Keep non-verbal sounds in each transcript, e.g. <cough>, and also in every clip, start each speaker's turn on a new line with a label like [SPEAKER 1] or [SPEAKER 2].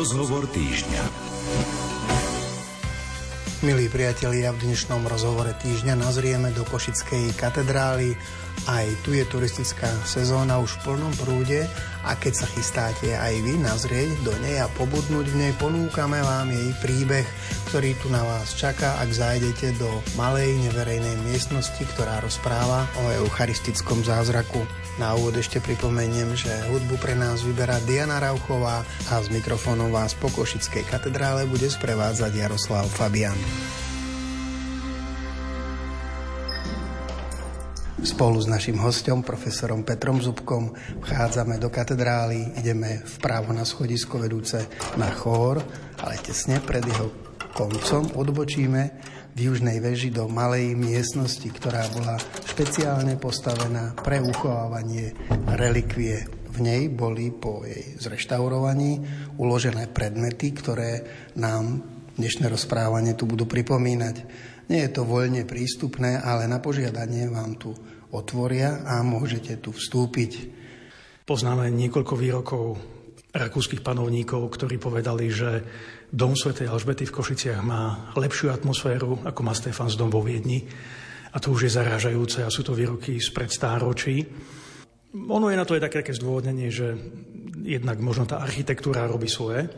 [SPEAKER 1] Rozhovor týždňa.
[SPEAKER 2] Milí priatelia, v dnešnom rozhovore týždňa nazrieme do Košickej katedrály. Aj tu je turistická sezóna už v plnom prúde a keď sa chystáte aj vy nazrieť do nej a pobudnúť v nej, ponúkame vám jej príbeh, ktorý tu na vás čaká, ak zájdete do malej neverejnej miestnosti, ktorá rozpráva o eucharistickom zázraku. Na úvod ešte pripomeniem, že hudbu pre nás vyberá Diana Rauchová a z mikrofónom vás po Košickej katedrále bude sprevádzať Jaroslav Fabian. Spolu s našim hostom, profesorom Petrom Zubkom, vchádzame do katedrály, ideme vpravo na schodisko vedúce na chór, ale tesne pred jeho koncom odbočíme v južnej veži do malej miestnosti, ktorá bola špeciálne postavená pre uchovávanie relikvie. V nej boli po jej zreštaurovaní uložené predmety, ktoré nám dnešné rozprávanie tu budú pripomínať. Nie je to voľne prístupné, ale na požiadanie vám tu otvoria a môžete tu vstúpiť.
[SPEAKER 3] Poznáme niekoľko výrokov rakúskych panovníkov, ktorí povedali, že dom Sv. Alžbety v Košiciach má lepšiu atmosféru, ako má Stefans dom vo Viedni. A to už je zarážajúce a sú to výroky z predstáročí. Ono je na to aj také, také zdôvodnenie, že jednak možno tá architektúra robí svoje,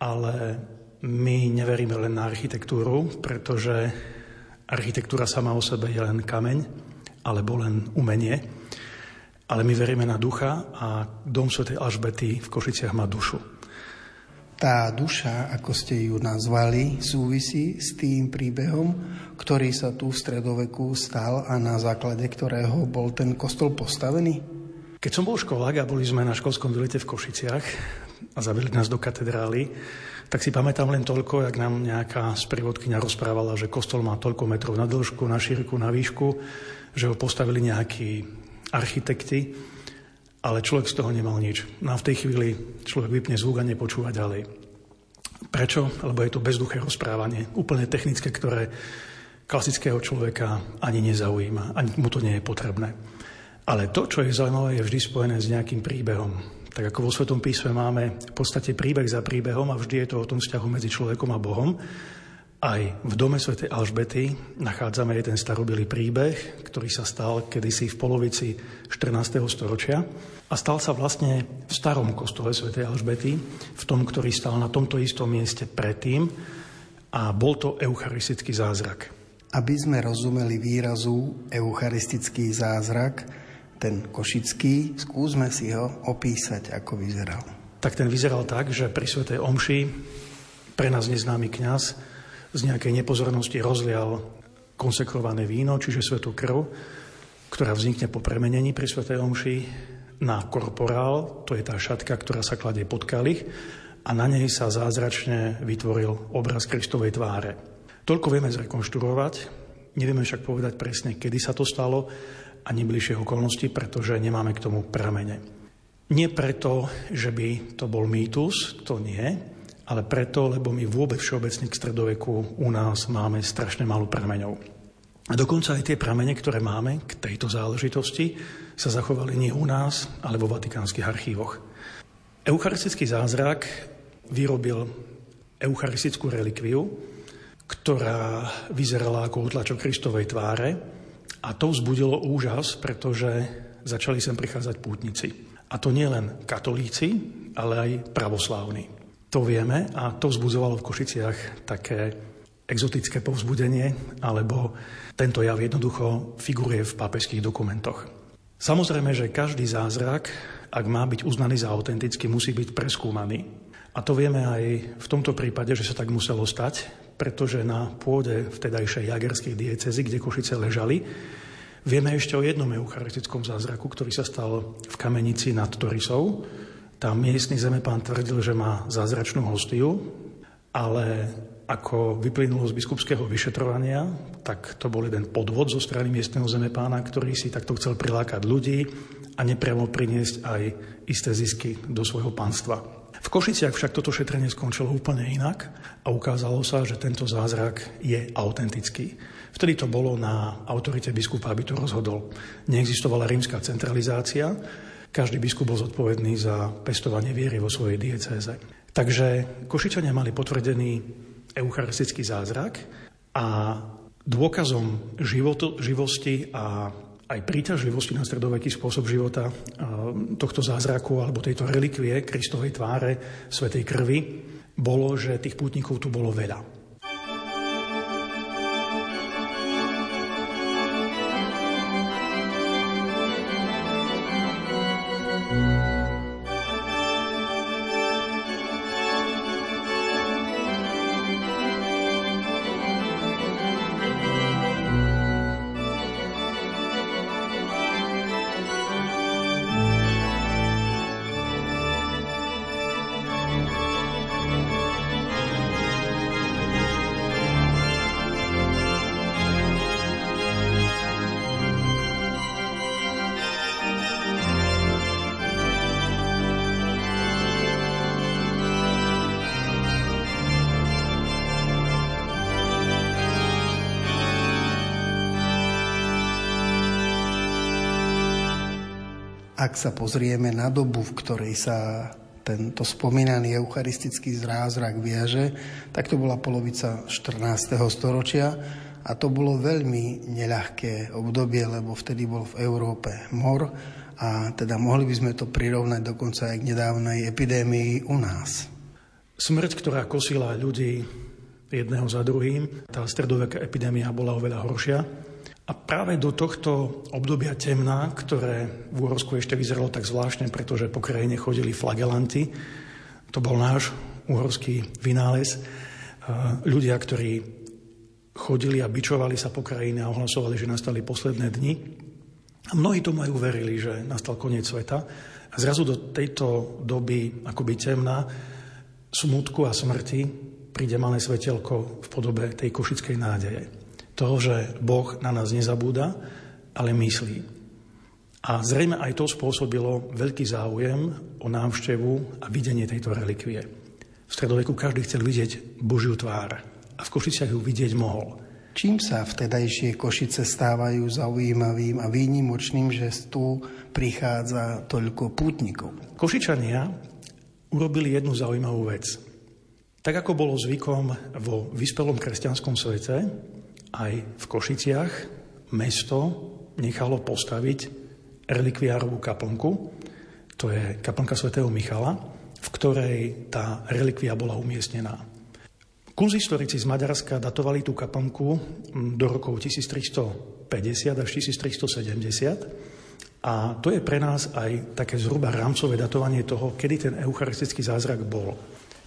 [SPEAKER 3] ale my neveríme len na architektúru, pretože architektúra sama o sebe je len kameň alebo len umenie, ale my veríme na ducha a dom Sv. Alžbety v Košiciach má dušu.
[SPEAKER 2] Tá duša, ako ste ju nazvali, súvisí s tým príbehom, ktorý sa tu v stredoveku stal a na základe ktorého bol ten kostol postavený?
[SPEAKER 3] Keď som bol školák a boli sme na školskom vylete v Košiciach a zavili nás do katedrály, tak si pamätám len toľko, jak nám nejaká sprievodkynia rozprávala, že kostol má toľko metrov na dĺžku, na šírku, na výšku, že ho postavili nejakí architekti, ale človek z toho nemal nič. No a v tej chvíli človek vypne zvuk a nepočúva ďalej. Prečo? Lebo je to bezduché rozprávanie, úplne technické, ktoré klasického človeka ani nezaujíma, ani mu to nie je potrebné. Ale to, čo je zaujímavé, je vždy spojené s nejakým príbehom. Tak ako vo Svetom písme máme v podstate príbeh za príbehom a vždy je to o tom vzťahu medzi človekom a Bohom. Aj v dome Sv. Alžbety nachádzame jeden starobilý príbeh, ktorý sa stal kedysi v polovici 14. storočia a stal sa vlastne v starom kostole Sv. Alžbety, v tom, ktorý stal na tomto istom mieste predtým a bol to eucharistický zázrak.
[SPEAKER 2] Aby sme rozumeli výrazu eucharistický zázrak, ten košický, skúsme si ho opísať, ako vyzeral.
[SPEAKER 3] Tak ten vyzeral tak, že pri Svetej Omši pre nás neznámy kňaz z nejakej nepozornosti rozlial konsekrované víno, čiže svetú krv, ktorá vznikne po premenení pri Svetej Omši na korporál, to je tá šatka, ktorá sa kladie pod kalich a na nej sa zázračne vytvoril obraz Kristovej tváre. Toľko vieme zrekonštruovať, nevieme však povedať presne, kedy sa to stalo, ani bližšie okolnosti, pretože nemáme k tomu pramene. Nie preto, že by to bol mýtus, to nie, ale preto, lebo my vôbec všeobecne k stredoveku u nás máme strašne málo prameňov. A dokonca aj tie pramene, ktoré máme k tejto záležitosti, sa zachovali nie u nás, ale vo vatikánskych archívoch. Eucharistický zázrak vyrobil eucharistickú relikviu, ktorá vyzerala ako utlačok Kristovej tváre, a to vzbudilo úžas, pretože začali sem prichádzať pútnici. A to nie len katolíci, ale aj pravoslávni. To vieme a to vzbudzovalo v Košiciach také exotické povzbudenie, alebo tento jav jednoducho figuruje v pápežských dokumentoch. Samozrejme, že každý zázrak, ak má byť uznaný za autentický, musí byť preskúmaný. A to vieme aj v tomto prípade, že sa tak muselo stať, pretože na pôde vtedajšej jagerskej diecezy, kde Košice ležali, vieme ešte o jednom eucharistickom zázraku, ktorý sa stal v kamenici nad Torisou. Tam miestny zemepán tvrdil, že má zázračnú hostiu, ale ako vyplynulo z biskupského vyšetrovania, tak to bol jeden podvod zo strany miestneho zemepána, ktorý si takto chcel prilákať ľudí a nepriamo priniesť aj isté zisky do svojho pánstva. V Košiciach však toto šetrenie skončilo úplne inak a ukázalo sa, že tento zázrak je autentický. Vtedy to bolo na autorite biskupa, aby to rozhodol. Neexistovala rímska centralizácia, každý biskup bol zodpovedný za pestovanie viery vo svojej diecéze. Takže Košičania mali potvrdený eucharistický zázrak a dôkazom životu, živosti a aj príťažlivosti na stredoveký spôsob života tohto zázraku alebo tejto relikvie Kristovej tváre, Svetej krvi, bolo, že tých pútnikov tu bolo veľa.
[SPEAKER 2] Sa pozrieme na dobu, v ktorej sa tento spomínaný eucharistický zrázrak viaže, tak to bola polovica 14. storočia a to bolo veľmi neľahké obdobie, lebo vtedy bol v Európe mor a teda mohli by sme to prirovnať dokonca aj k nedávnej epidémii u nás.
[SPEAKER 3] Smrť, ktorá kosila ľudí jedného za druhým, tá stredoveká epidémia bola oveľa horšia. A práve do tohto obdobia temná, ktoré v Úhorsku ešte vyzeralo tak zvláštne, pretože po krajine chodili flagelanti, to bol náš uhorský vynález, ľudia, ktorí chodili a bičovali sa po krajine a ohlasovali, že nastali posledné dni. A mnohí tomu aj uverili, že nastal koniec sveta. A zrazu do tejto doby akoby temná, smutku a smrti príde malé svetelko v podobe tej košickej nádeje toho, že Boh na nás nezabúda, ale myslí. A zrejme aj to spôsobilo veľký záujem o návštevu a videnie tejto relikvie. V stredoveku každý chcel vidieť Božiu tvár a v Košiciach ju vidieť mohol.
[SPEAKER 2] Čím sa vtedajšie Košice stávajú zaujímavým a výnimočným, že tu prichádza toľko pútnikov?
[SPEAKER 3] Košičania urobili jednu zaujímavú vec. Tak ako bolo zvykom vo vyspelom kresťanskom svete, aj v Košiciach mesto nechalo postaviť relikviárovú kaplnku, to je kaplnka svätého Michala, v ktorej tá relikvia bola umiestnená. Kunzistorici z Maďarska datovali tú kaplnku do rokov 1350 až 1370 a to je pre nás aj také zhruba rámcové datovanie toho, kedy ten eucharistický zázrak bol.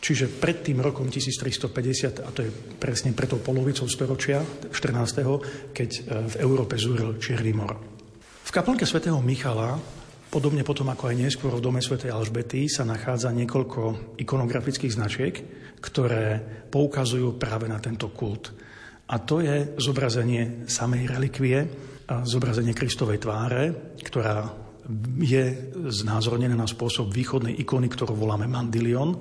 [SPEAKER 3] Čiže pred tým rokom 1350, a to je presne pred tou polovicou storočia, 14., keď e, v Európe zúril Čierny mor. V kaplnke svätého Michala, podobne potom ako aj neskôr v dome svätej Alžbety, sa nachádza niekoľko ikonografických značiek, ktoré poukazujú práve na tento kult. A to je zobrazenie samej relikvie, a zobrazenie Kristovej tváre, ktorá je znázornená na spôsob východnej ikony, ktorú voláme mandilion,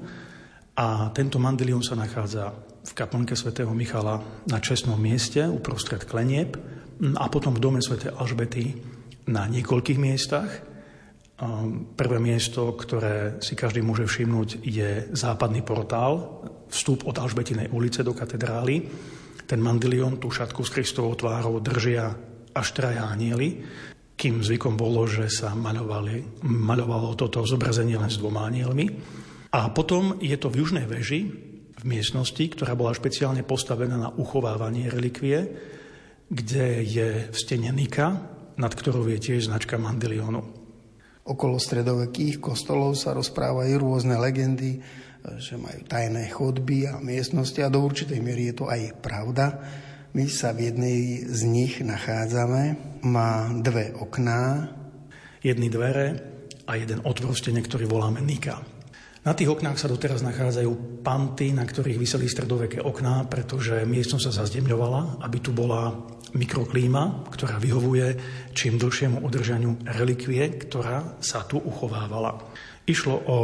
[SPEAKER 3] a tento mandelion sa nachádza v kaplnke svätého Michala na čestnom mieste uprostred klenieb a potom v dome svätej Alžbety na niekoľkých miestach. Prvé miesto, ktoré si každý môže všimnúť, je západný portál, vstup od Alžbetinej ulice do katedrály. Ten mandelion, tú šatku s Kristovou tvárou držia až traja anieli, kým zvykom bolo, že sa maľovali, maľovalo toto zobrazenie len s dvoma anielmi. A potom je to v južnej veži, v miestnosti, ktorá bola špeciálne postavená na uchovávanie relikvie, kde je v stene Nika, nad ktorou je tiež značka Mandelionu.
[SPEAKER 2] Okolo stredovekých kostolov sa rozprávajú rôzne legendy, že majú tajné chodby a miestnosti a do určitej miery je to aj pravda. My sa v jednej z nich nachádzame, má dve okná.
[SPEAKER 3] Jedny dvere a jeden otvor v stene, ktorý voláme Nika. Na tých oknách sa doteraz nachádzajú panty, na ktorých vyseli stredoveké okná, pretože miestnosť sa zazdemňovala, aby tu bola mikroklíma, ktorá vyhovuje čím dlhšiemu udržaniu relikvie, ktorá sa tu uchovávala. Išlo o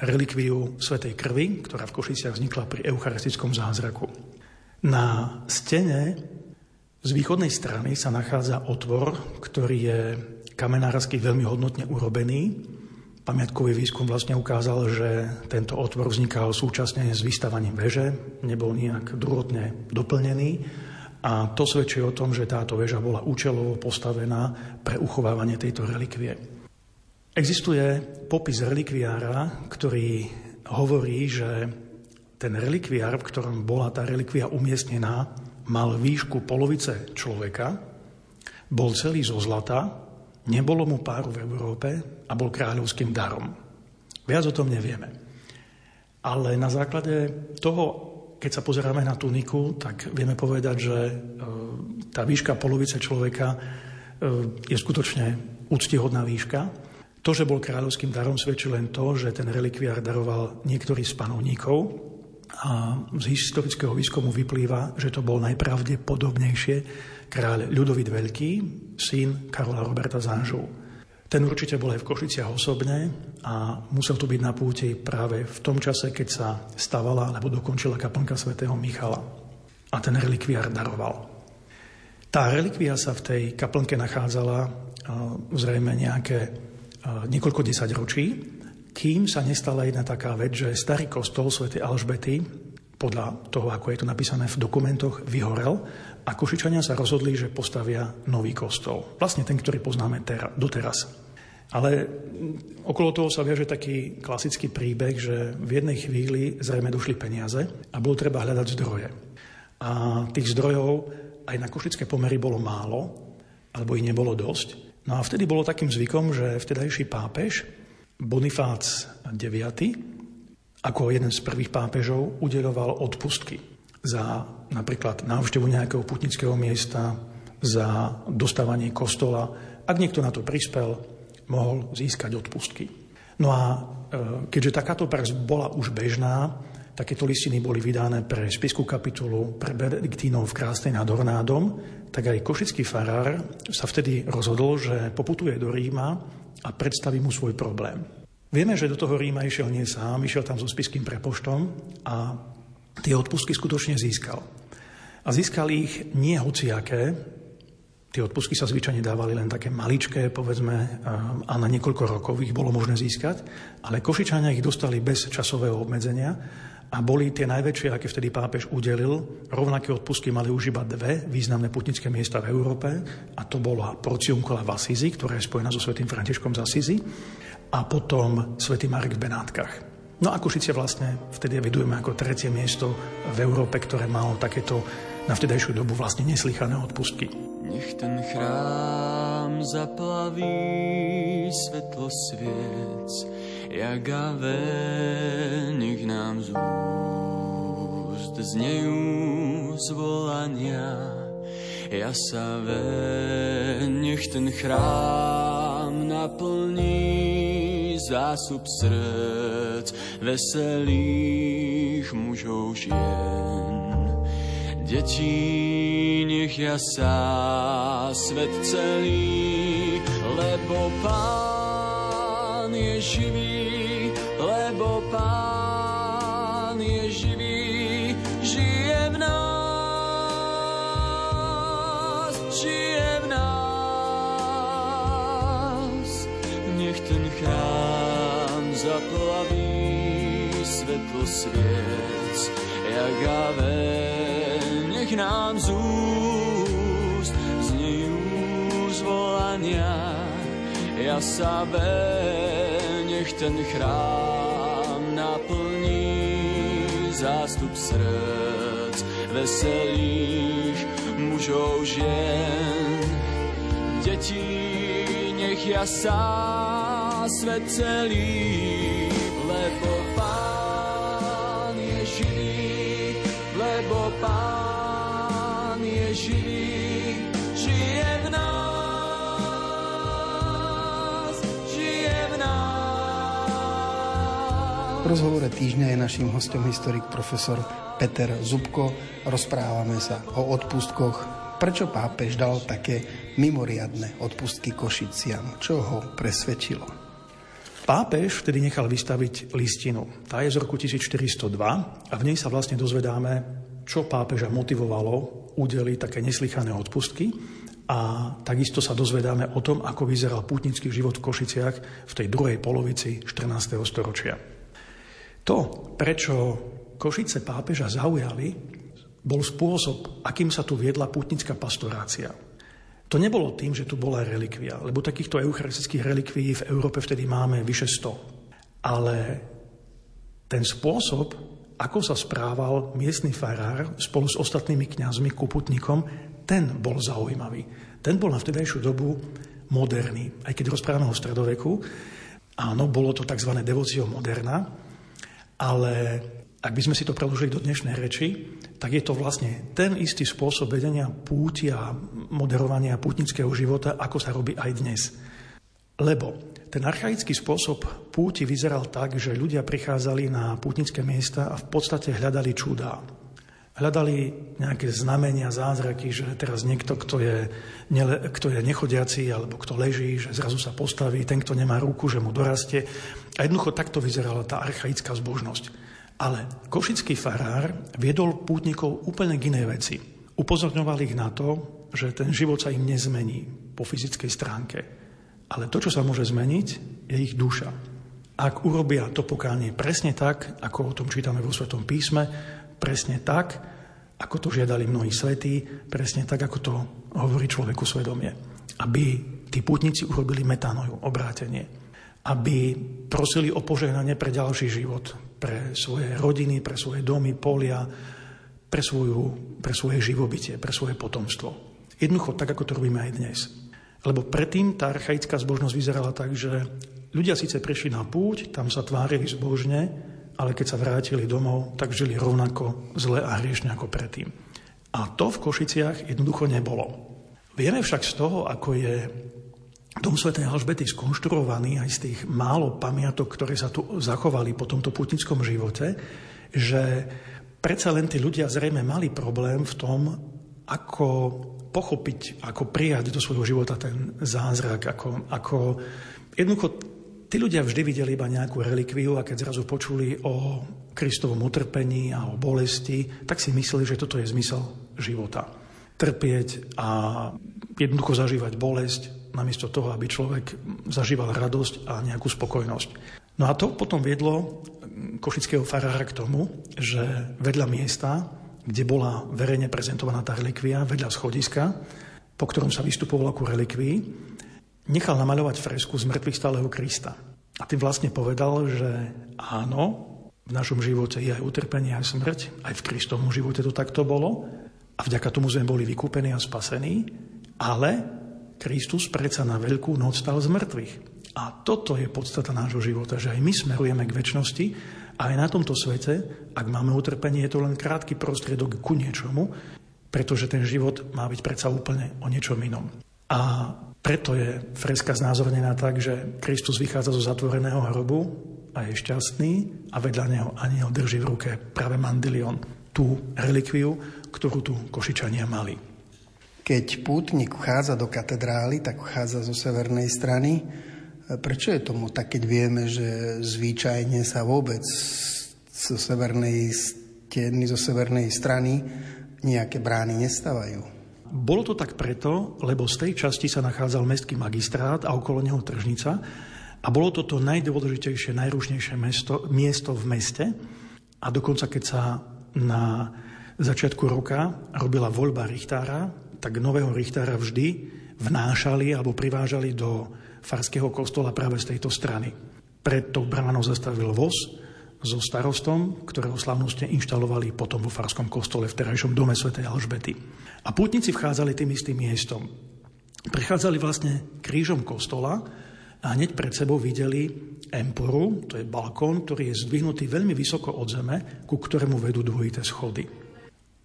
[SPEAKER 3] relikviu Svetej krvi, ktorá v Košiciach vznikla pri eucharistickom zázraku. Na stene z východnej strany sa nachádza otvor, ktorý je kamenársky veľmi hodnotne urobený Pamiatkový výskum vlastne ukázal, že tento otvor vznikal súčasne s vystavaním veže, nebol nejak druhotne doplnený a to svedčí o tom, že táto väža bola účelovo postavená pre uchovávanie tejto relikvie. Existuje popis relikviára, ktorý hovorí, že ten relikviár, v ktorom bola tá relikvia umiestnená, mal výšku polovice človeka, bol celý zo zlata, nebolo mu páru v Európe a bol kráľovským darom. Viac o tom nevieme. Ale na základe toho keď sa pozeráme na tuniku, tak vieme povedať, že e, tá výška polovice človeka e, je skutočne úctihodná výška. To, že bol kráľovským darom, svedčí len to, že ten relikviár daroval niektorý z panovníkov a z historického výskumu vyplýva, že to bol najpravdepodobnejšie kráľ Ľudovit Veľký, syn Karola Roberta Zanžov. Ten určite bol aj v Košiciach osobne a musel tu byť na púti práve v tom čase, keď sa stavala alebo dokončila kaplnka svätého Michala. A ten relikviár daroval. Tá relikvia sa v tej kaplnke nachádzala zrejme nejaké niekoľko desaťročí, kým sa nestala jedna taká vec, že starý kostol svätej Alžbety, podľa toho, ako je to napísané v dokumentoch, vyhorel a Košičania sa rozhodli, že postavia nový kostol. Vlastne ten, ktorý poznáme tera, doteraz. Ale okolo toho sa viaže taký klasický príbeh, že v jednej chvíli zrejme došli peniaze a bolo treba hľadať zdroje. A tých zdrojov aj na košické pomery bolo málo, alebo ich nebolo dosť. No a vtedy bolo takým zvykom, že vtedajší pápež Bonifác IX ako jeden z prvých pápežov udeloval odpustky za napríklad návštevu nejakého putnického miesta, za dostávanie kostola. Ak niekto na to prispel, mohol získať odpustky. No a e, keďže takáto prax bola už bežná, takéto listiny boli vydané pre spisku kapitulu, pre Benediktínov v Krásnej nad Hornádom, tak aj košický farár sa vtedy rozhodol, že poputuje do Ríma a predstaví mu svoj problém. Vieme, že do toho Ríma išiel nie sám, išiel tam so spiským prepoštom a tie odpustky skutočne získal. A získal ich nie hociaké, Tie odpustky sa zvyčajne dávali len také maličké, povedzme, a na niekoľko rokov ich bolo možné získať, ale Košičania ich dostali bez časového obmedzenia a boli tie najväčšie, aké vtedy pápež udelil. Rovnaké odpustky mali už iba dve významné putnické miesta v Európe a to bola Porciunkola v Asizi, ktorá je spojená so svätým Františkom z Asizi a potom svätý Marek v Benátkach. No a Košice vlastne vtedy evidujeme ako tretie miesto v Európe, ktoré malo takéto na vtedajšiu dobu vlastne neslychané odpustky.
[SPEAKER 1] Nech ten chrám zaplaví svetlo sviec, jak ave, nech nám z úst znejú zvolania. Ja sa ve, nech ten chrám naplní zásup srdc veselých mužov žien. Detí, nech jasá svet celý, lebo Pán je živý, sviec, jak aver nech nám z úst znejú zvolania. Ja sa nech ten chrám naplní zástup srdc veselých mužov žien. Deti nech jasá svet celý,
[SPEAKER 2] rozhovore týždňa je našim hostom historik profesor Peter Zubko. Rozprávame sa o odpustkoch. Prečo pápež dal také mimoriadne odpustky Košiciam? Čo ho presvedčilo?
[SPEAKER 3] Pápež vtedy nechal vystaviť listinu. Tá je z roku 1402 a v nej sa vlastne dozvedáme čo pápeža motivovalo udeliť také neslychané odpustky. a takisto sa dozvedáme o tom, ako vyzeral pútnický život v Košiciach v tej druhej polovici 14. storočia. To, prečo Košice pápeža zaujali, bol spôsob, akým sa tu viedla pútnická pastorácia. To nebolo tým, že tu bola relikvia, lebo takýchto eucharistických relikvií v Európe vtedy máme vyše 100. Ale ten spôsob, ako sa správal miestny farár spolu s ostatnými kňazmi, kuputníkom, ten bol zaujímavý. Ten bol na vtedajšiu dobu moderný, aj keď rozprávame o stredoveku. Áno, bolo to tzv. devocio moderna, ale ak by sme si to preložili do dnešnej reči, tak je to vlastne ten istý spôsob vedenia púti a moderovania pútnického života, ako sa robí aj dnes. Lebo ten archaický spôsob púti vyzeral tak, že ľudia prichádzali na pútnické miesta a v podstate hľadali čudá. Hľadali nejaké znamenia, zázraky, že teraz niekto, kto je, nele, kto je nechodiaci alebo kto leží, že zrazu sa postaví, ten, kto nemá ruku, že mu dorastie. A jednoducho takto vyzerala tá archaická zbožnosť. Ale košický farár viedol pútnikov úplne k inej veci. Upozorňoval ich na to, že ten život sa im nezmení po fyzickej stránke. Ale to, čo sa môže zmeniť, je ich duša. Ak urobia to pokánie presne tak, ako o tom čítame vo Svetom písme, presne tak, ako to žiadali mnohí svetí, presne tak, ako to hovorí človeku svedomie. Aby tí pútnici urobili metanoju, obrátenie. Aby prosili o požehnanie pre ďalší život, pre svoje rodiny, pre svoje domy, polia, pre, svoju, pre svoje živobytie, pre svoje potomstvo. Jednoducho tak, ako to robíme aj dnes. Lebo predtým tá archaická zbožnosť vyzerala tak, že ľudia síce prišli na púť, tam sa tvárili zbožne, ale keď sa vrátili domov, tak žili rovnako zle a hriešne ako predtým. A to v Košiciach jednoducho nebolo. Vieme však z toho, ako je Dom Sv. Alžbety skonštruovaný aj z tých málo pamiatok, ktoré sa tu zachovali po tomto putnickom živote, že predsa len tí ľudia zrejme mali problém v tom, ako pochopiť, ako prijať do svojho života ten zázrak, ako, ako jednoducho tí ľudia vždy videli iba nejakú relikviu a keď zrazu počuli o Kristovom utrpení a o bolesti, tak si mysleli, že toto je zmysel života. Trpieť a jednoducho zažívať bolesť, namiesto toho, aby človek zažíval radosť a nejakú spokojnosť. No a to potom viedlo košického farára k tomu, že vedľa miesta, kde bola verejne prezentovaná tá relikvia, vedľa schodiska, po ktorom sa vystupovalo ku relikvii, nechal namaľovať fresku z mŕtvych stáleho Krista. A tým vlastne povedal, že áno, v našom živote je aj utrpenie, aj smrť, aj v Kristovom živote to takto bolo a vďaka tomu sme boli vykúpení a spasení, ale Kristus predsa na veľkú noc stal z mŕtvych. A toto je podstata nášho života, že aj my smerujeme k väčšnosti a aj na tomto svete, ak máme utrpenie, je to len krátky prostriedok ku niečomu, pretože ten život má byť predsa úplne o niečom inom. A preto je freska znázornená tak, že Kristus vychádza zo zatvoreného hrobu a je šťastný a vedľa neho aniel drží v ruke práve mandilion, tú relikviu, ktorú tu Košičania mali.
[SPEAKER 2] Keď pútnik vchádza do katedrály, tak vchádza zo severnej strany. Prečo je tomu tak, keď vieme, že zvyčajne sa vôbec zo severnej steny, zo severnej strany nejaké brány nestávajú?
[SPEAKER 3] Bolo to tak preto, lebo z tej časti sa nachádzal mestský magistrát a okolo neho tržnica a bolo to to najdôležitejšie, najrušnejšie mesto, miesto v meste a dokonca keď sa na začiatku roka robila voľba Richtára, tak nového Richtára vždy vnášali alebo privážali do farského kostola práve z tejto strany. Pred tou bránou zastavil voz so starostom, ktorého slavnostne inštalovali potom vo farskom kostole v terajšom dome Sv. Alžbety. A pútnici vchádzali tým istým miestom. Prichádzali vlastne krížom kostola a hneď pred sebou videli emporu, to je balkón, ktorý je zdvihnutý veľmi vysoko od zeme, ku ktorému vedú dvojité schody.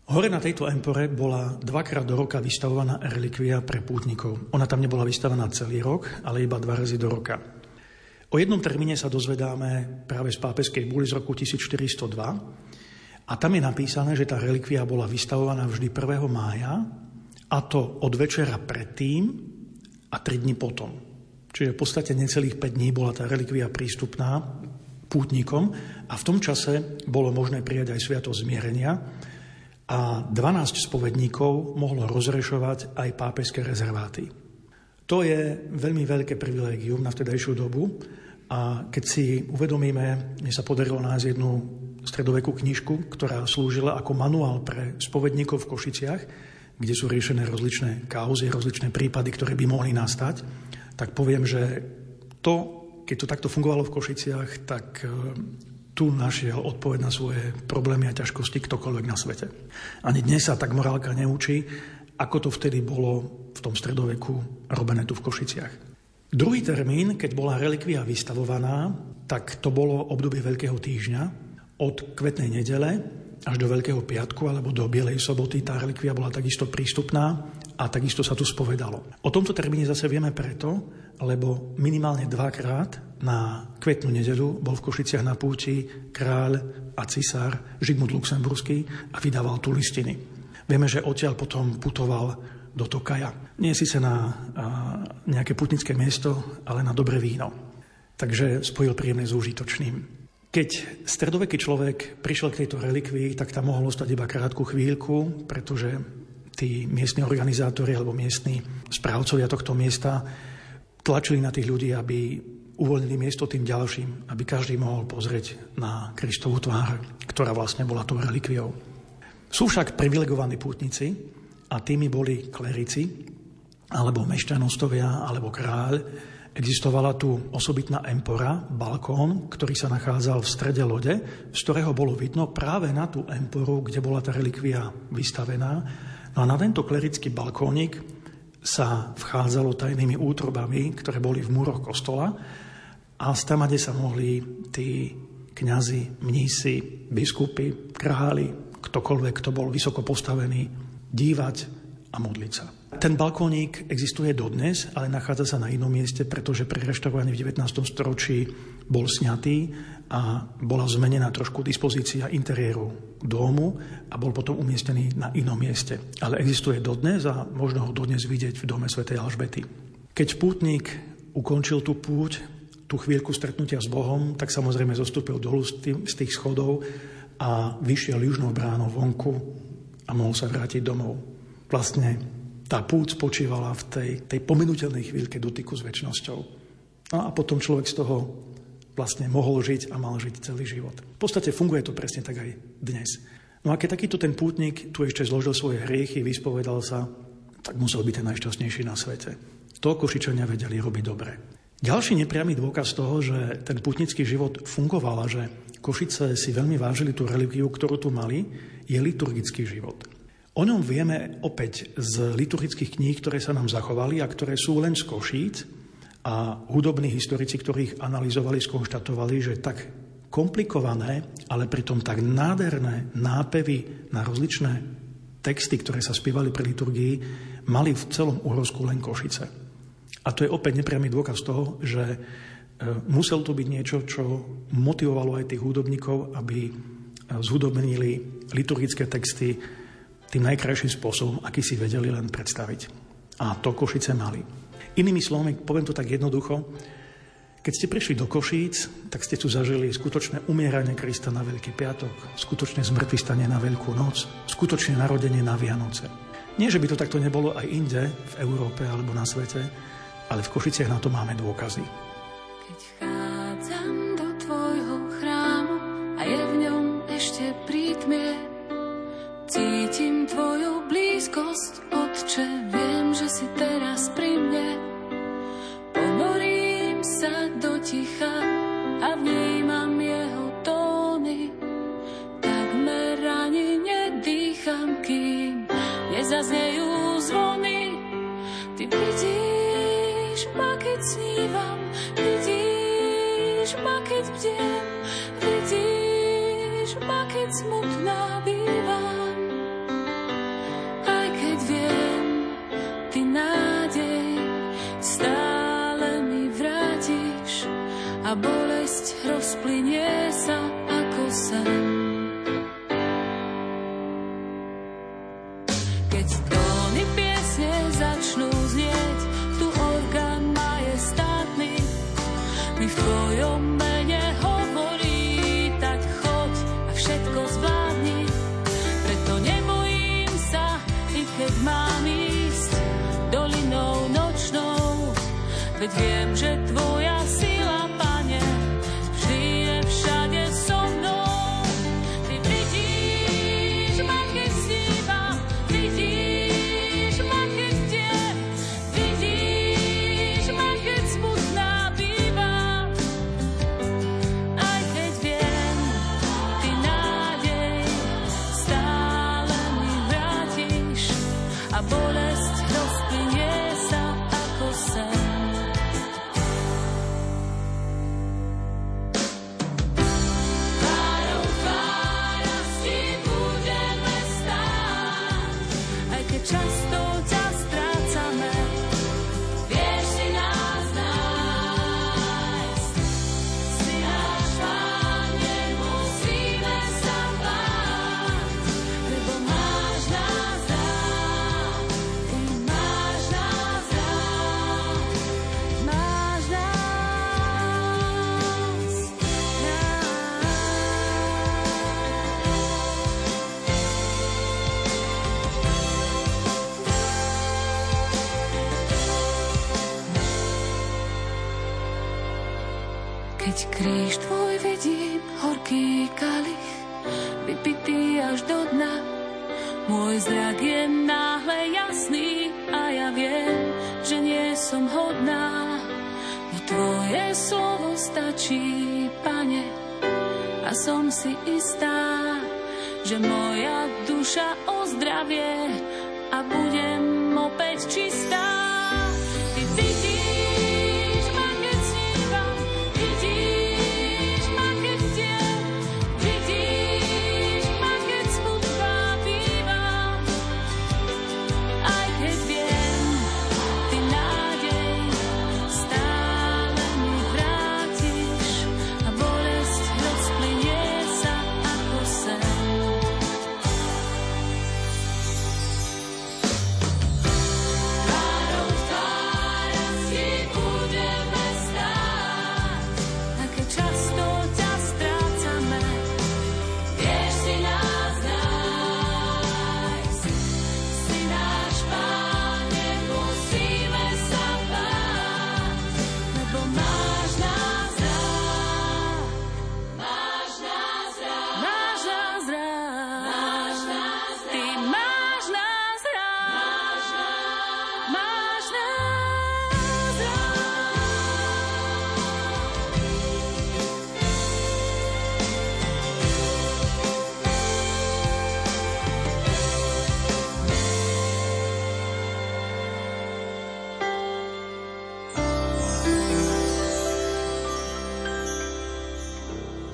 [SPEAKER 3] Hore na tejto empore bola dvakrát do roka vystavovaná relikvia pre pútnikov. Ona tam nebola vystavená celý rok, ale iba dva razy do roka. O jednom termíne sa dozvedáme práve z pápeskej búly z roku 1402 a tam je napísané, že tá relikvia bola vystavovaná vždy 1. mája a to od večera predtým a 3 dní potom. Čiže v podstate necelých 5 dní bola tá relikvia prístupná pútnikom a v tom čase bolo možné prijať aj sviatosť zmierenia, a 12 spovedníkov mohlo rozrešovať aj pápežské rezerváty. To je veľmi veľké privilégium na vtedajšiu dobu a keď si uvedomíme, mne sa podarilo nájsť jednu stredovekú knižku, ktorá slúžila ako manuál pre spovedníkov v Košiciach, kde sú riešené rozličné kauzy, rozličné prípady, ktoré by mohli nastať, tak poviem, že to, keď to takto fungovalo v Košiciach, tak tu našiel odpoveď na svoje problémy a ťažkosti ktokoľvek na svete. Ani dnes sa tak morálka neučí, ako to vtedy bolo v tom stredoveku robené tu v Košiciach. Druhý termín, keď bola relikvia vystavovaná, tak to bolo obdobie Veľkého týždňa. Od kvetnej nedele až do Veľkého piatku alebo do Bielej soboty tá relikvia bola takisto prístupná a takisto sa tu spovedalo. O tomto termíne zase vieme preto, lebo minimálne dvakrát na kvetnú nedelu bol v Košiciach na púti kráľ a cisár Žigmund Luxemburský a vydával tu listiny. Vieme, že odtiaľ potom putoval do Tokaja. Nie síce na nejaké putnické miesto, ale na dobré víno. Takže spojil príjemné s užitočným. Keď stredoveký človek prišiel k tejto relikvii, tak tam mohol ostať iba krátku chvíľku, pretože tí miestni organizátori alebo miestni správcovia tohto miesta tlačili na tých ľudí, aby uvoľnili miesto tým ďalším, aby každý mohol pozrieť na Kristovú tvár, ktorá vlastne bola tou relikviou. Sú však privilegovaní pútnici a tými boli klerici, alebo mešťanostovia, alebo kráľ. Existovala tu osobitná empora, balkón, ktorý sa nachádzal v strede lode, z ktorého bolo vidno práve na tú emporu, kde bola tá relikvia vystavená. No a na tento klerický balkónik sa vchádzalo tajnými útrobami, ktoré boli v múroch kostola a z tamade sa mohli tí kňazi, mnísi, biskupy, králi, ktokoľvek, kto bol vysoko postavený, dívať a modliť sa. Ten balkónik existuje dodnes, ale nachádza sa na inom mieste, pretože pri reštaurovaní v 19. storočí bol sňatý a bola zmenená trošku dispozícia interiéru domu a bol potom umiestnený na inom mieste. Ale existuje dodnes a možno ho dodnes vidieť v dome svätej Alžbety. Keď pútnik ukončil tú púť, tú chvíľku stretnutia s Bohom, tak samozrejme zostúpil dolu z tých schodov a vyšiel južnou bránou vonku a mohol sa vrátiť domov. Vlastne tá púť spočívala v tej, tej pomenutelnej chvíľke dotyku s väčšnosťou. No a potom človek z toho vlastne mohol žiť a mal žiť celý život. V podstate funguje to presne tak aj dnes. No a keď takýto ten pútnik tu ešte zložil svoje hriechy, vyspovedal sa, tak musel byť ten najšťastnejší na svete. To Košičania vedeli robiť dobre. Ďalší nepriamy dôkaz toho, že ten putnický život fungoval a že Košice si veľmi vážili tú religiu, ktorú tu mali, je liturgický život. O ňom vieme opäť z liturgických kníh, ktoré sa nám zachovali a ktoré sú len z Košíc, a hudobní historici, ktorých analyzovali, skonštatovali, že tak komplikované, ale pritom tak nádherné nápevy na rozličné texty, ktoré sa spievali pri liturgii, mali v celom Uhorsku len Košice. A to je opäť nepriamy dôkaz toho, že e, musel to byť niečo, čo motivovalo aj tých hudobníkov, aby e, zhudobnili liturgické texty tým najkrajším spôsobom, aký si vedeli len predstaviť. A to Košice mali. Inými slovami, poviem to tak jednoducho, keď ste prišli do Košíc, tak ste tu zažili skutočné umieranie Krista na Veľký piatok, skutočné zmrtvý stanie na Veľkú noc, skutočné narodenie na Vianoce. Nie, že by to takto nebolo aj inde, v Európe alebo na svete, ale v Košiciach na to máme dôkazy.
[SPEAKER 4] Keď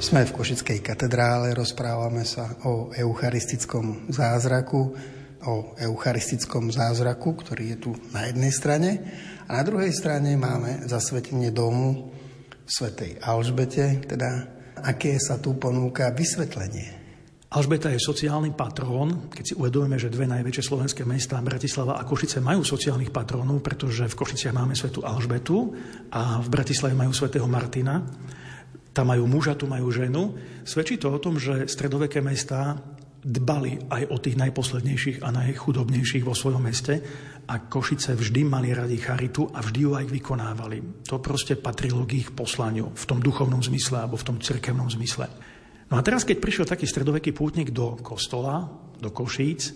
[SPEAKER 2] Sme v Košickej katedrále, rozprávame sa o eucharistickom zázraku, o eucharistickom zázraku, ktorý je tu na jednej strane a na druhej strane máme zasvetenie domu svätej Alžbete, teda aké sa tu ponúka vysvetlenie.
[SPEAKER 3] Alžbeta je sociálny patrón, keď si uvedomíme, že dve najväčšie slovenské mestá, Bratislava a Košice, majú sociálnych patrónov, pretože v Košiciach máme svetu Alžbetu a v Bratislave majú svetého Martina. Tam majú muža, tu majú ženu. Svedčí to o tom, že stredoveké mestá dbali aj o tých najposlednejších a najchudobnejších vo svojom meste a Košice vždy mali radi charitu a vždy ju aj vykonávali. To proste patrilo k ich poslaniu v tom duchovnom zmysle alebo v tom cirkevnom zmysle. No a teraz, keď prišiel taký stredoveký pútnik do kostola, do Košíc,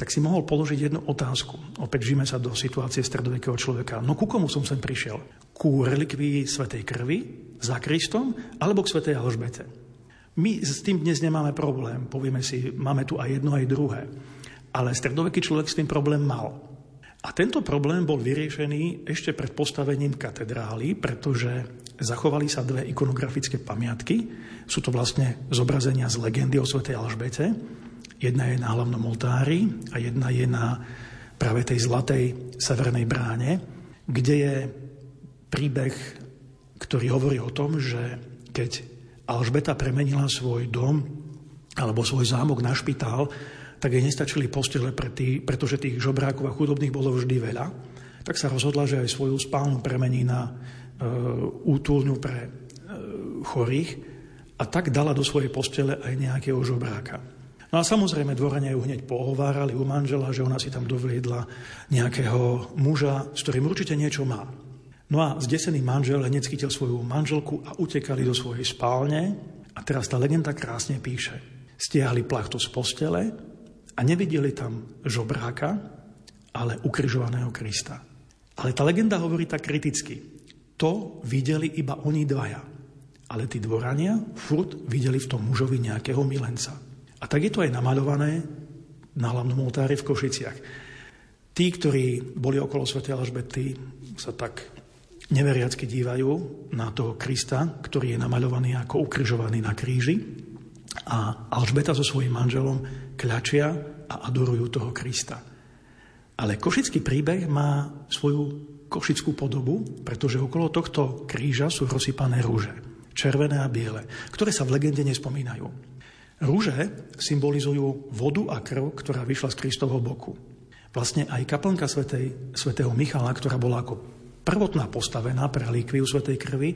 [SPEAKER 3] tak si mohol položiť jednu otázku. Opäť žijeme sa do situácie stredovekého človeka. No ku komu som sem prišiel? Ku relikvii Svetej krvi za Kristom alebo k Svetej Alžbete? My s tým dnes nemáme problém. Povieme si, máme tu aj jedno, aj druhé. Ale stredoveký človek s tým problém mal. A tento problém bol vyriešený ešte pred postavením katedrály, pretože zachovali sa dve ikonografické pamiatky. Sú to vlastne zobrazenia z legendy o Svetej Alžbete Jedna je na hlavnom oltári a jedna je na práve tej zlatej severnej bráne, kde je príbeh, ktorý hovorí o tom, že keď Alžbeta premenila svoj dom alebo svoj zámok na špitál, tak jej nestačili postele, pre tý, pretože tých žobrákov a chudobných bolo vždy veľa. Tak sa rozhodla, že aj svoju spálnu premení na e, útulňu pre e, chorých a tak dala do svojej postele aj nejakého žobráka. No a samozrejme dvorania ju hneď pohovárali u manžela, že ona si tam doviedla nejakého muža, s ktorým určite niečo má. No a zdesený manžel hneď skytil svoju manželku a utekali do svojej spálne. A teraz tá legenda krásne píše. Stiahli plachtu z postele a nevideli tam žobráka, ale ukrižovaného Krista. Ale tá legenda hovorí tak kriticky. To videli iba oni dvaja. Ale tí dvorania furt videli v tom mužovi nejakého milenca. A tak je to aj namaľované na hlavnom oltári v Košiciach. Tí, ktorí boli okolo Sv. Alžbety, sa tak neveriacky dívajú na toho Krista, ktorý je namaľovaný ako ukrižovaný na kríži. A Alžbeta so svojím manželom kľačia a adorujú toho Krista. Ale košický príbeh má svoju košickú podobu, pretože okolo tohto kríža sú rozsypané rúže, červené a biele, ktoré sa v legende nespomínajú. Rúže symbolizujú vodu a krv, ktorá vyšla z Kristovho boku. Vlastne aj kaplnka svätej, svätého Michala, ktorá bola ako prvotná postavená pre relikviu svätej krvi,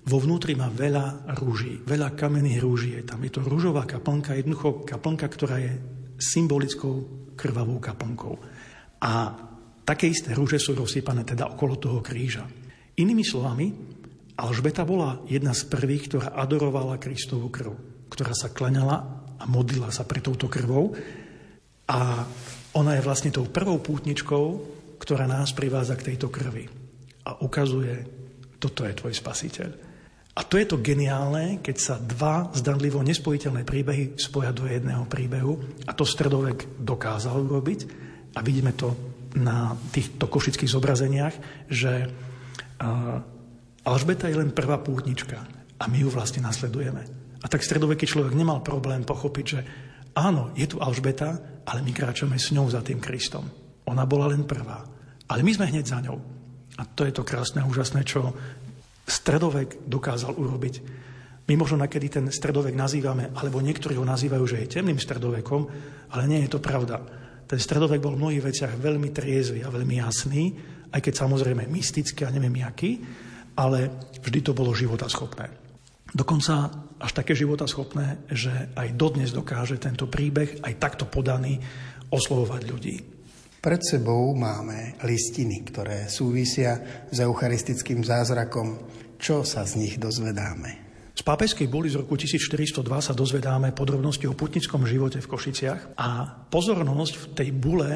[SPEAKER 3] vo vnútri má veľa rúží, veľa kamenných rúží tam. Je to rúžová kaplnka, jednoducho kaplnka, ktorá je symbolickou krvavou kaplnkou. A také isté rúže sú rozsypané teda okolo toho kríža. Inými slovami, Alžbeta bola jedna z prvých, ktorá adorovala Kristovú krv, ktorá sa klaňala a modlila sa pre touto krvou. A ona je vlastne tou prvou pútničkou, ktorá nás privádza k tejto krvi a ukazuje, toto je tvoj spasiteľ. A to je to geniálne, keď sa dva zdanlivo nespojiteľné príbehy spoja do jedného príbehu a to stredovek dokázal urobiť a vidíme to na týchto košických zobrazeniach, že Alžbeta je len prvá pútnička a my ju vlastne nasledujeme. A tak stredoveký človek nemal problém pochopiť, že áno, je tu Alžbeta, ale my kráčame s ňou za tým Kristom. Ona bola len prvá. Ale my sme hneď za ňou. A to je to krásne a úžasné, čo stredovek dokázal urobiť. My možno nakedy ten stredovek nazývame, alebo niektorí ho nazývajú, že je temným stredovekom, ale nie je to pravda. Ten stredovek bol v mnohých veciach veľmi triezvy a veľmi jasný, aj keď samozrejme mystický a neviem jaký, ale vždy to bolo životaschopné. Dokonca až také životaschopné, že aj dodnes dokáže tento príbeh, aj takto podaný, oslovovať ľudí.
[SPEAKER 2] Pred sebou máme listiny, ktoré súvisia s eucharistickým zázrakom. Čo sa z nich dozvedáme?
[SPEAKER 3] Z pápežskej boli z roku 1402 sa dozvedáme podrobnosti o putnickom živote v Košiciach a pozornosť v tej bule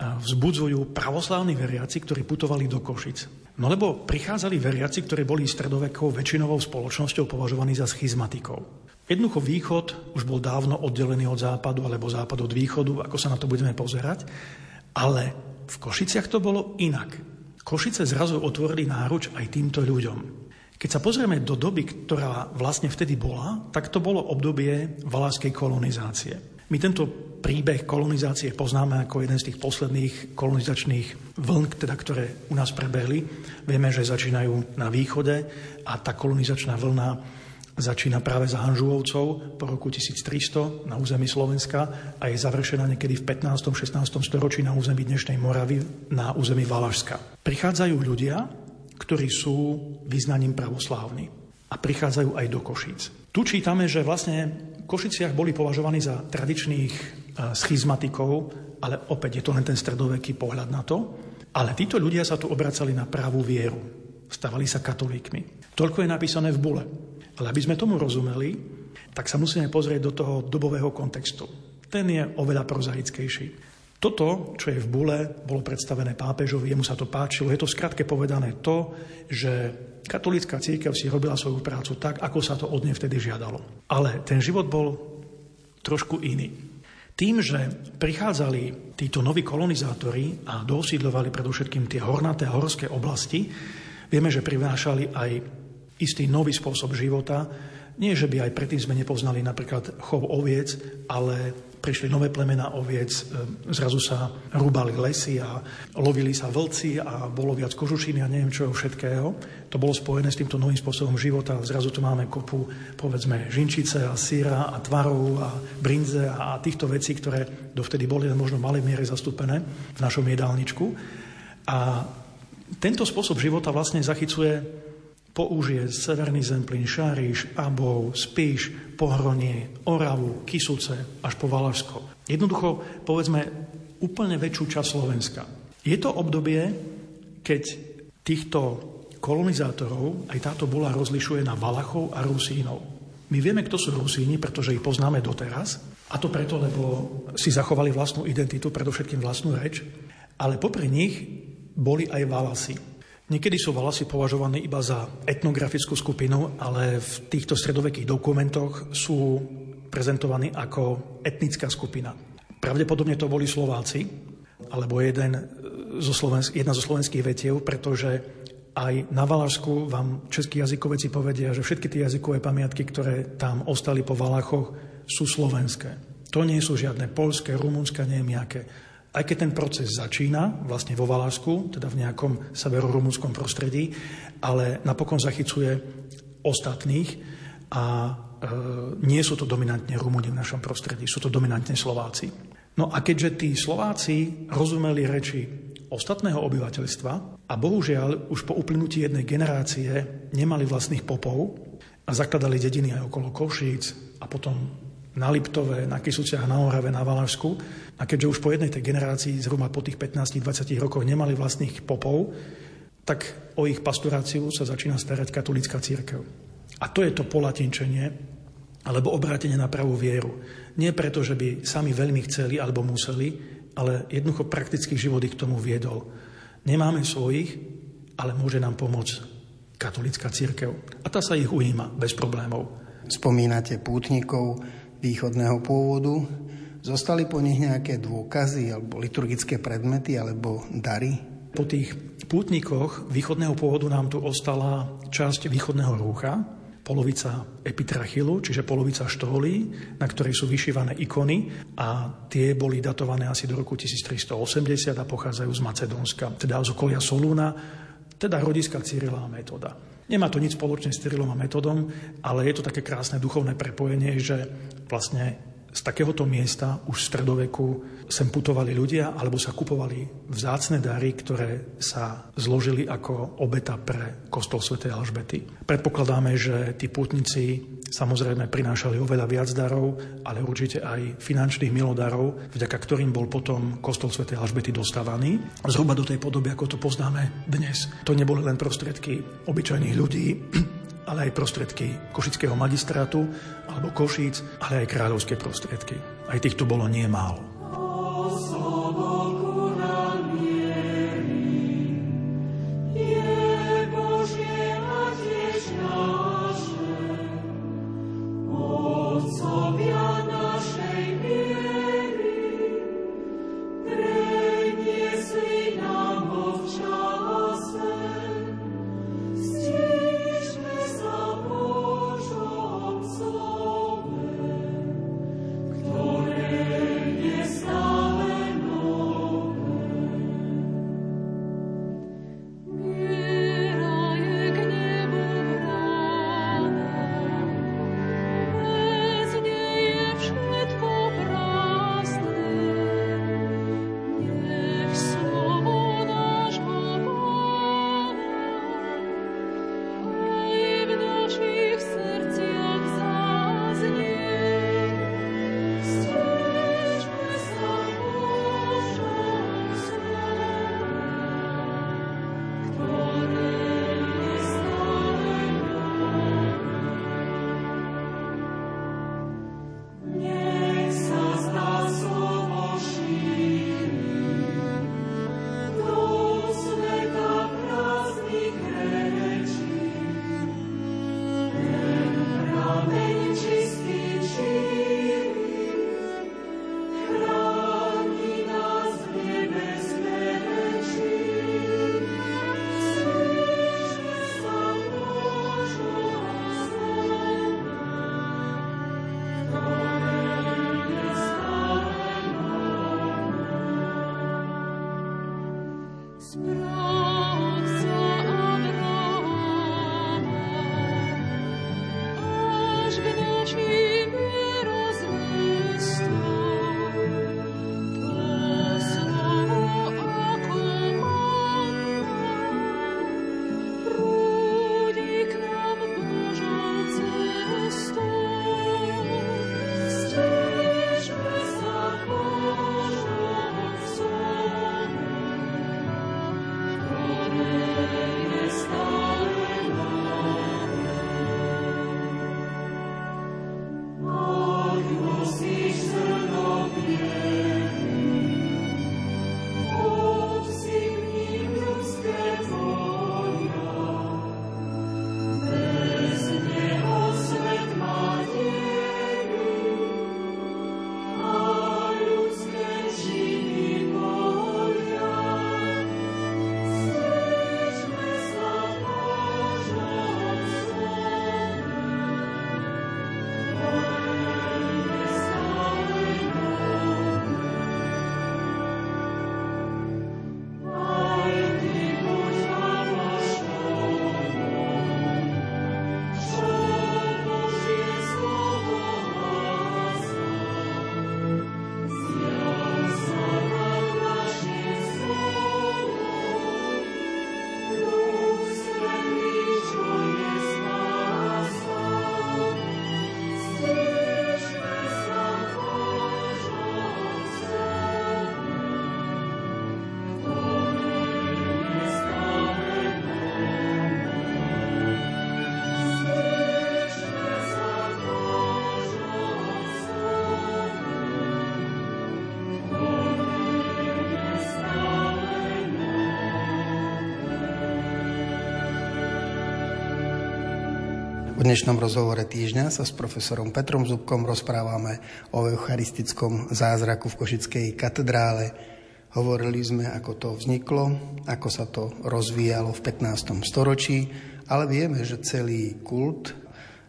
[SPEAKER 3] vzbudzujú pravoslávni veriaci, ktorí putovali do Košic. No lebo prichádzali veriaci, ktorí boli stredovekou väčšinovou spoločnosťou považovaní za schizmatikov. Jednoducho východ už bol dávno oddelený od západu, alebo západ od východu, ako sa na to budeme pozerať. Ale v Košiciach to bolo inak. Košice zrazu otvorili náruč aj týmto ľuďom. Keď sa pozrieme do doby, ktorá vlastne vtedy bola, tak to bolo obdobie valáskej kolonizácie. My tento príbeh kolonizácie poznáme ako jeden z tých posledných kolonizačných vln, teda, ktoré u nás prebehli. Vieme, že začínajú na východe a tá kolonizačná vlna začína práve za Hanžuvovcov po roku 1300 na území Slovenska a je završená niekedy v 15. 16. storočí na území dnešnej Moravy na území Valašska. Prichádzajú ľudia, ktorí sú vyznaním pravoslávni a prichádzajú aj do Košíc. Tu čítame, že vlastne v Košiciach boli považovaní za tradičných schizmatikov, ale opäť je to len ten stredoveký pohľad na to. Ale títo ľudia sa tu obracali na pravú vieru. Stavali sa katolíkmi. Toľko je napísané v bule. Ale aby sme tomu rozumeli, tak sa musíme pozrieť do toho dobového kontextu. Ten je oveľa prozaickejší. Toto, čo je v bule, bolo predstavené pápežovi, jemu sa to páčilo. Je to skratke povedané to, že katolická církev si robila svoju prácu tak, ako sa to od nej vtedy žiadalo. Ale ten život bol trošku iný. Tým, že prichádzali títo noví kolonizátori a dosídľovali predovšetkým tie hornaté a horské oblasti, vieme, že prinášali aj istý nový spôsob života. Nie, že by aj predtým sme nepoznali napríklad chov oviec, ale prišli nové plemena oviec, e, zrazu sa rúbali lesy a lovili sa vlci a bolo viac kožušiny a neviem čoho všetkého. To bolo spojené s týmto novým spôsobom života. Zrazu tu máme kopu, povedzme, žinčice a síra a tvarov a brinze a týchto vecí, ktoré dovtedy boli možno v malej miere zastúpené v našom jedálničku. A tento spôsob života vlastne zachycuje použije Severný zemplín, Šáriš, Abov, Spíš, Pohronie, Oravu, Kisuce až po Valašsko. Jednoducho, povedzme, úplne väčšiu časť Slovenska. Je to obdobie, keď týchto kolonizátorov aj táto bola rozlišuje na Valachov a Rusínov. My vieme, kto sú Rusíni, pretože ich poznáme doteraz. A to preto, lebo si zachovali vlastnú identitu, predovšetkým vlastnú reč. Ale popri nich boli aj Valasi. Niekedy sú Valasy považovaní iba za etnografickú skupinu, ale v týchto stredovekých dokumentoch sú prezentovaní ako etnická skupina. Pravdepodobne to boli Slováci, alebo jeden zo Slovensk- jedna zo slovenských vetiev, pretože aj na Valašsku vám českí jazykoveci povedia, že všetky tie jazykové pamiatky, ktoré tam ostali po Valachoch, sú slovenské. To nie sú žiadne polské, rumunské, neviem aké aj keď ten proces začína vlastne vo Valásku, teda v nejakom severorumúnskom prostredí, ale napokon zachycuje ostatných a e, nie sú to dominantne Rumúni v našom prostredí, sú to dominantne Slováci. No a keďže tí Slováci rozumeli reči ostatného obyvateľstva a bohužiaľ už po uplynutí jednej generácie nemali vlastných popov a zakladali dediny aj okolo Košíc a potom na Liptove, na Kisuciach, na Orave, na Valašsku. A keďže už po jednej tej generácii, zhruba po tých 15-20 rokoch, nemali vlastných popov, tak o ich pastoráciu sa začína starať katolická církev. A to je to polatinčenie, alebo obrátenie na pravú vieru. Nie preto, že by sami veľmi chceli alebo museli, ale jednoducho praktický život ich k tomu viedol. Nemáme svojich, ale môže nám pomôcť katolická církev. A tá sa ich ujíma bez problémov.
[SPEAKER 2] Spomínate pútnikov východného pôvodu. Zostali po nich nejaké dôkazy alebo liturgické predmety alebo dary?
[SPEAKER 3] Po tých pútnikoch východného pôvodu nám tu ostala časť východného rúcha, polovica epitrachilu, čiže polovica štolí, na ktorej sú vyšívané ikony a tie boli datované asi do roku 1380 a pochádzajú z Macedónska, teda z okolia Solúna, teda rodiska Cyrila a Metoda. Nemá to nič spoločné s Cyrilom a Metodom, ale je to také krásne duchovné prepojenie, že vlastne z takéhoto miesta už v stredoveku sem putovali ľudia alebo sa kupovali vzácne dary, ktoré sa zložili ako obeta pre kostol Sv. Alžbety. Predpokladáme, že tí pútnici samozrejme prinášali oveľa viac darov, ale určite aj finančných milodarov, vďaka ktorým bol potom kostol Sv. Alžbety dostávaný. Zhruba do tej podoby, ako to poznáme dnes. To neboli len prostriedky obyčajných ľudí, <clears throat> ale aj prostriedky košického magistrátu alebo Košíc, ale aj kráľovské prostriedky. Aj týchto bolo nie málo.
[SPEAKER 2] Dnešnom rozhovore týždňa sa s profesorom Petrom Zubkom rozprávame o eucharistickom zázraku v Košickej katedrále. Hovorili sme, ako to vzniklo, ako sa to rozvíjalo v 15. storočí, ale vieme, že celý kult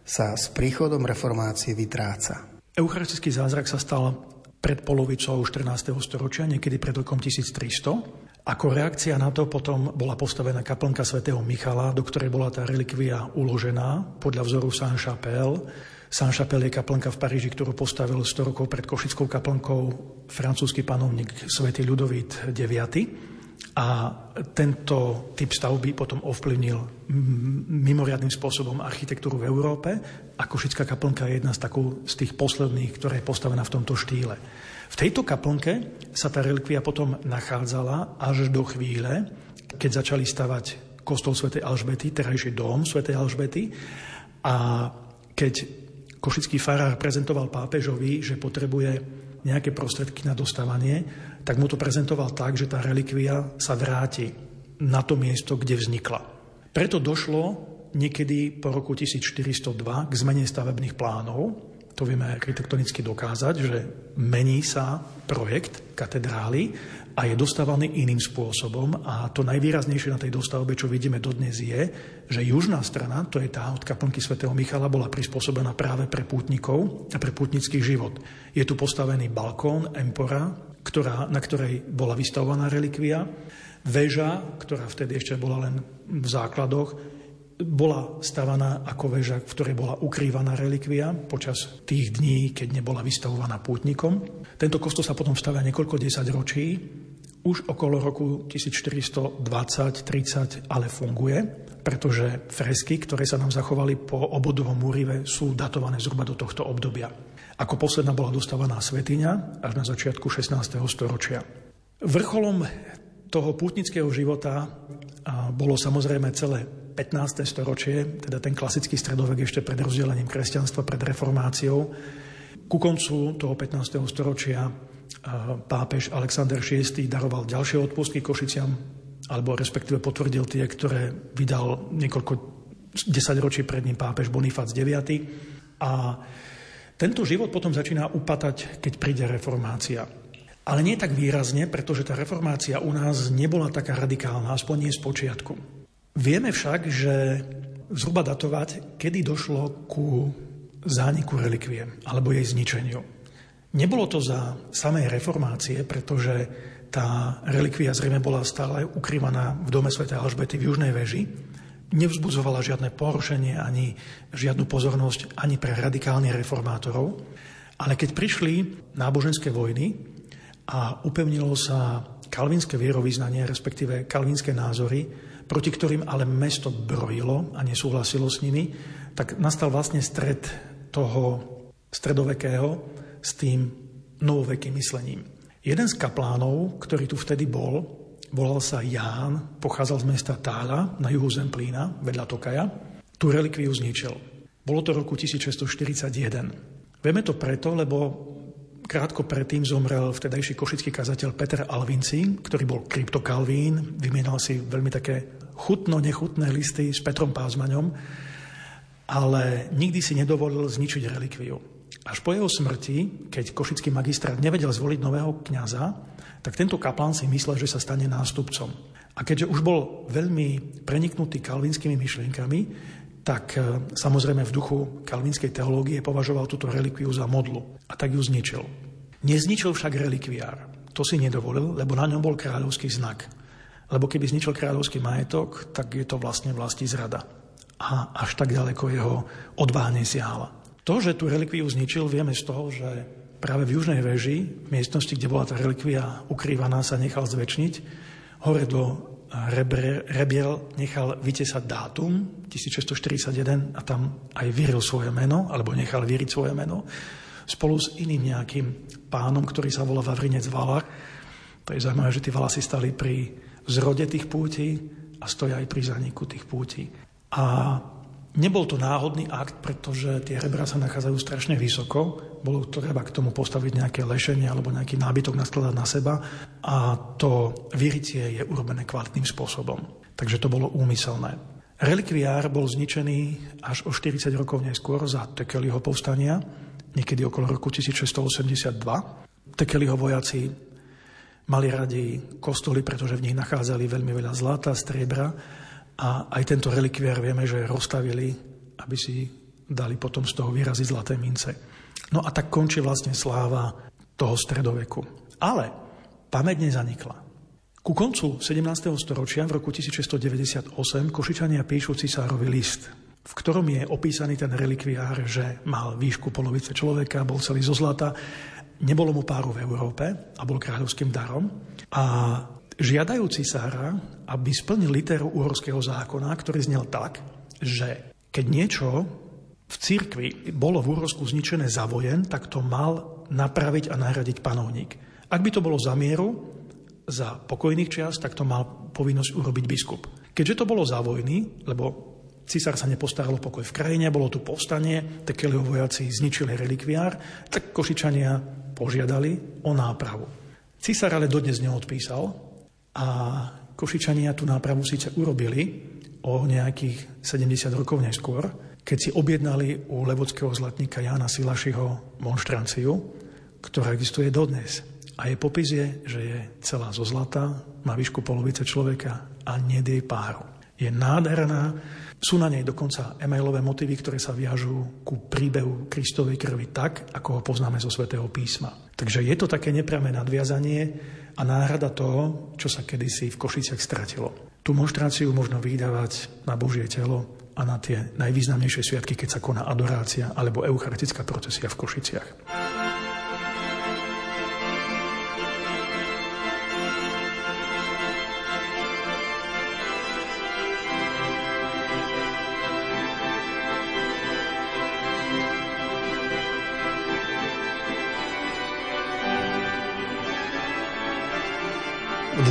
[SPEAKER 2] sa s príchodom reformácie vytráca.
[SPEAKER 3] Eucharistický zázrak sa stal pred polovicou 14. storočia, niekedy pred rokom 1300 ako reakcia na to potom bola postavená kaplnka svätého Michala, do ktorej bola tá relikvia uložená podľa vzoru Saint-Chapelle. Saint-Chapelle je kaplnka v Paríži, ktorú postavil 100 rokov pred Košickou kaplnkou francúzsky panovník svätý Ľudovít IX. A tento typ stavby potom ovplyvnil mimoriadným spôsobom architektúru v Európe a Košická kaplnka je jedna z, takú, z tých posledných, ktorá je postavená v tomto štýle. V tejto kaplnke sa tá relikvia potom nachádzala až do chvíle, keď začali stavať kostol svätej Alžbety, terajší dom svätej Alžbety a keď košický farár prezentoval pápežovi, že potrebuje nejaké prostredky na dostávanie, tak mu to prezentoval tak, že tá relikvia sa vráti na to miesto, kde vznikla. Preto došlo niekedy po roku 1402 k zmene stavebných plánov to vieme architektonicky dokázať, že mení sa projekt katedrály a je dostávaný iným spôsobom a to najvýraznejšie na tej dostavbe, čo vidíme dodnes je, že južná strana, to je tá od kaplnky svätého Michala, bola prispôsobená práve pre pútnikov a pre pútnický život. Je tu postavený balkón, empora, ktorá, na ktorej bola vystavovaná relikvia, väža, ktorá vtedy ešte bola len v základoch, bola stavaná ako väža, v ktorej bola ukrývaná relikvia počas tých dní, keď nebola vystavovaná pútnikom. Tento kostol sa potom stavia niekoľko desať ročí, už okolo roku 1420-30 ale funguje, pretože fresky, ktoré sa nám zachovali po obodovom múrive, sú datované zhruba do tohto obdobia. Ako posledná bola dostávaná svetiňa až na začiatku 16. storočia. Vrcholom toho pútnického života bolo samozrejme celé 15. storočie, teda ten klasický stredovek ešte pred rozdelením kresťanstva, pred reformáciou. Ku koncu toho 15. storočia pápež Alexander VI daroval ďalšie odpustky Košiciam, alebo respektíve potvrdil tie, ktoré vydal niekoľko desaťročí pred ním pápež Bonifác IX. A tento život potom začína upatať, keď príde reformácia. Ale nie tak výrazne, pretože tá reformácia u nás nebola taká radikálna, aspoň nie z počiatku. Vieme však, že zhruba datovať, kedy došlo ku zániku relikvie alebo jej zničeniu. Nebolo to za samej reformácie, pretože tá relikvia zrejme bola stále ukrývaná v dome Sv. Alžbety v Južnej veži. Nevzbudzovala žiadne porušenie ani žiadnu pozornosť ani pre radikálnych reformátorov. Ale keď prišli náboženské vojny a upevnilo sa kalvínske vierovýznanie, respektíve kalvínske názory, proti ktorým ale mesto brojilo a nesúhlasilo s nimi, tak nastal vlastne stred toho stredovekého s tým novovekým myslením. Jeden z kaplánov, ktorý tu vtedy bol, volal sa Ján, pochádzal z mesta Tála na juhu Zemplína, vedľa Tokaja, tú relikviu zničil. Bolo to roku 1641. Vieme to preto, lebo Krátko predtým zomrel vtedajší košický kazateľ Peter Alvinci, ktorý bol kryptokalvín, vymienal si veľmi také chutno-nechutné listy s Petrom Pázmaňom, ale nikdy si nedovolil zničiť relikviu. Až po jeho smrti, keď košický magistrát nevedel zvoliť nového kňaza, tak tento kaplán si myslel, že sa stane nástupcom. A keďže už bol veľmi preniknutý kalvinskými myšlienkami, tak e, samozrejme v duchu kalvinskej teológie považoval túto relikviu za modlu a tak ju zničil. Nezničil však relikviár. To si nedovolil, lebo na ňom bol kráľovský znak. Lebo keby zničil kráľovský majetok, tak je to vlastne vlasti zrada. A až tak ďaleko jeho odvaha nesiahala. To, že tú relikviu zničil, vieme z toho, že práve v južnej veži, v miestnosti, kde bola tá relikvia ukrývaná, sa nechal zväčšniť. Hore do Rebiel nechal vytesať dátum 1641 a tam aj vyril svoje meno, alebo nechal vyriť svoje meno, spolu s iným nejakým pánom, ktorý sa volá Vavrinec Valach. To je zaujímavé, že tí Valasi stali pri zrode tých pútí a stoja aj pri zaniku tých pútí. A Nebol to náhodný akt, pretože tie rebra sa nachádzajú strašne vysoko. Bolo treba k tomu postaviť nejaké lešenie alebo nejaký nábytok naskladať na seba a to vyritie je urobené kvalitným spôsobom. Takže to bolo úmyselné. Relikviár bol zničený až o 40 rokov neskôr za Tekeliho povstania, niekedy okolo roku 1682. Tekeliho vojaci mali radi kostoly, pretože v nich nachádzali veľmi veľa zlata, striebra a aj tento relikviár vieme, že rozstavili, aby si dali potom z toho vyraziť zlaté mince. No a tak končí vlastne sláva toho stredoveku. Ale pamäť nezanikla. Ku koncu 17. storočia v roku 1698 Košičania píšu cisárovi list, v ktorom je opísaný ten relikviár, že mal výšku polovice človeka, bol celý zo zlata, nebolo mu páru v Európe a bol kráľovským darom. A žiadajú cisára, aby splnil literu uhorského zákona, ktorý znel tak, že keď niečo v cirkvi bolo v Úhorsku zničené za vojen, tak to mal napraviť a nahradiť panovník. Ak by to bolo za mieru, za pokojných čias, tak to mal povinnosť urobiť biskup. Keďže to bolo za vojny, lebo Cisár sa nepostaral o pokoj v krajine, bolo tu povstanie, Tekeliho vojaci zničili relikviár, tak Košičania požiadali o nápravu. Cisár ale dodnes neodpísal a Košičania tú nápravu síce urobili o nejakých 70 rokov neskôr, keď si objednali u levodského zlatníka Jána Silašiho monštranciu, ktorá existuje dodnes. A jej popis je, že je celá zo zlata, má výšku polovice človeka a nedej páru. Je nádherná, sú na nej dokonca emailové motívy, ktoré sa viažú ku príbehu Kristovej krvi tak, ako ho poznáme zo svätého písma. Takže je to také neprame nadviazanie a náhrada toho, čo sa kedysi v Košiciach stratilo. Tú monštráciu možno vydávať na Božie telo a na tie najvýznamnejšie sviatky, keď sa koná adorácia alebo eucharistická procesia v Košiciach.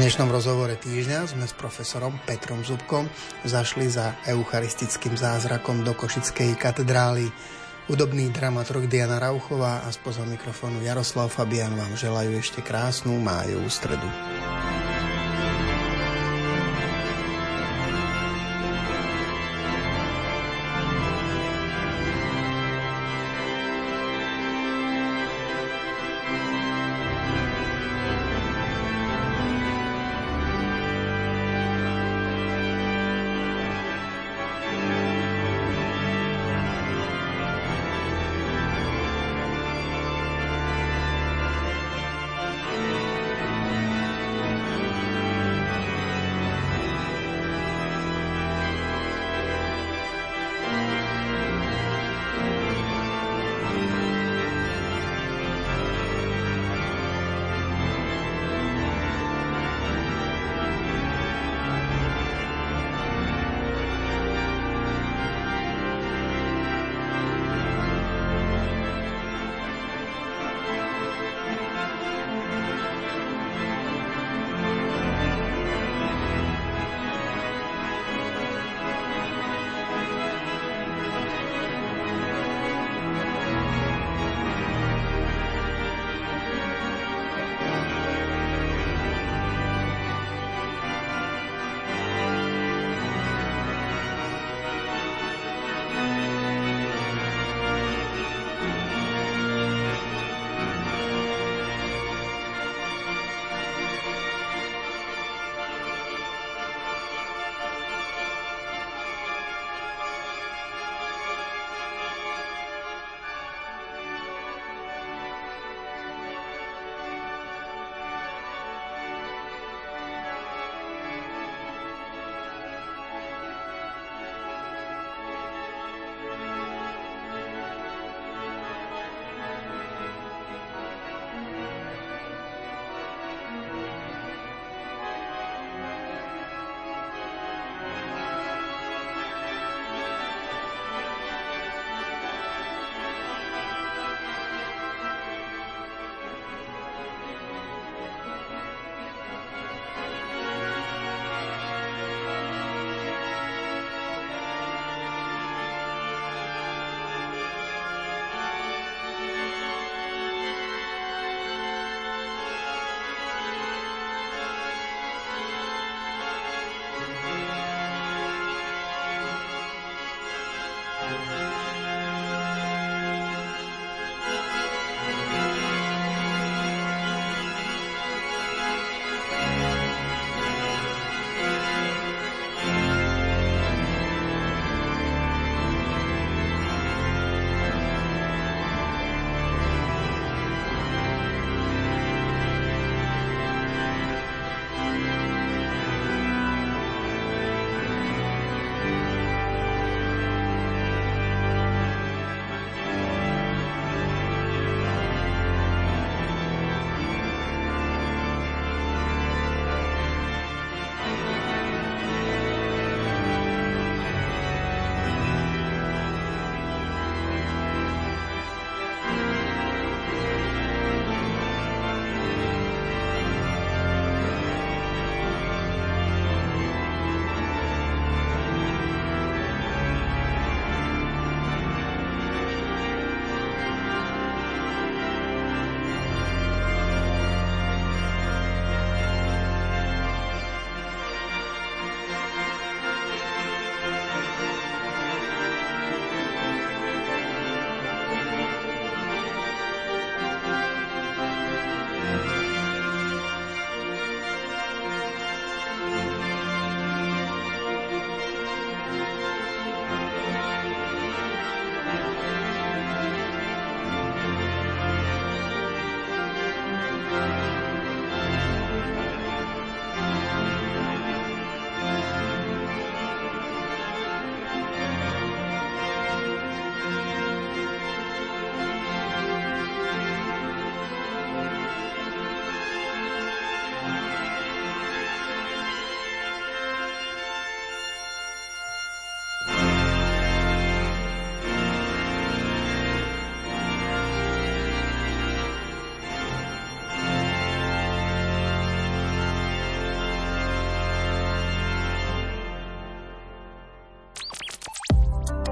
[SPEAKER 2] Dnešnom rozhovore týždňa sme s profesorom Petrom Zubkom zašli za eucharistickým zázrakom do Košickej katedrály. Udobný dramaturg Diana Rauchová a spoza mikrofónu Jaroslav Fabian vám želajú ešte krásnu májovú stredu.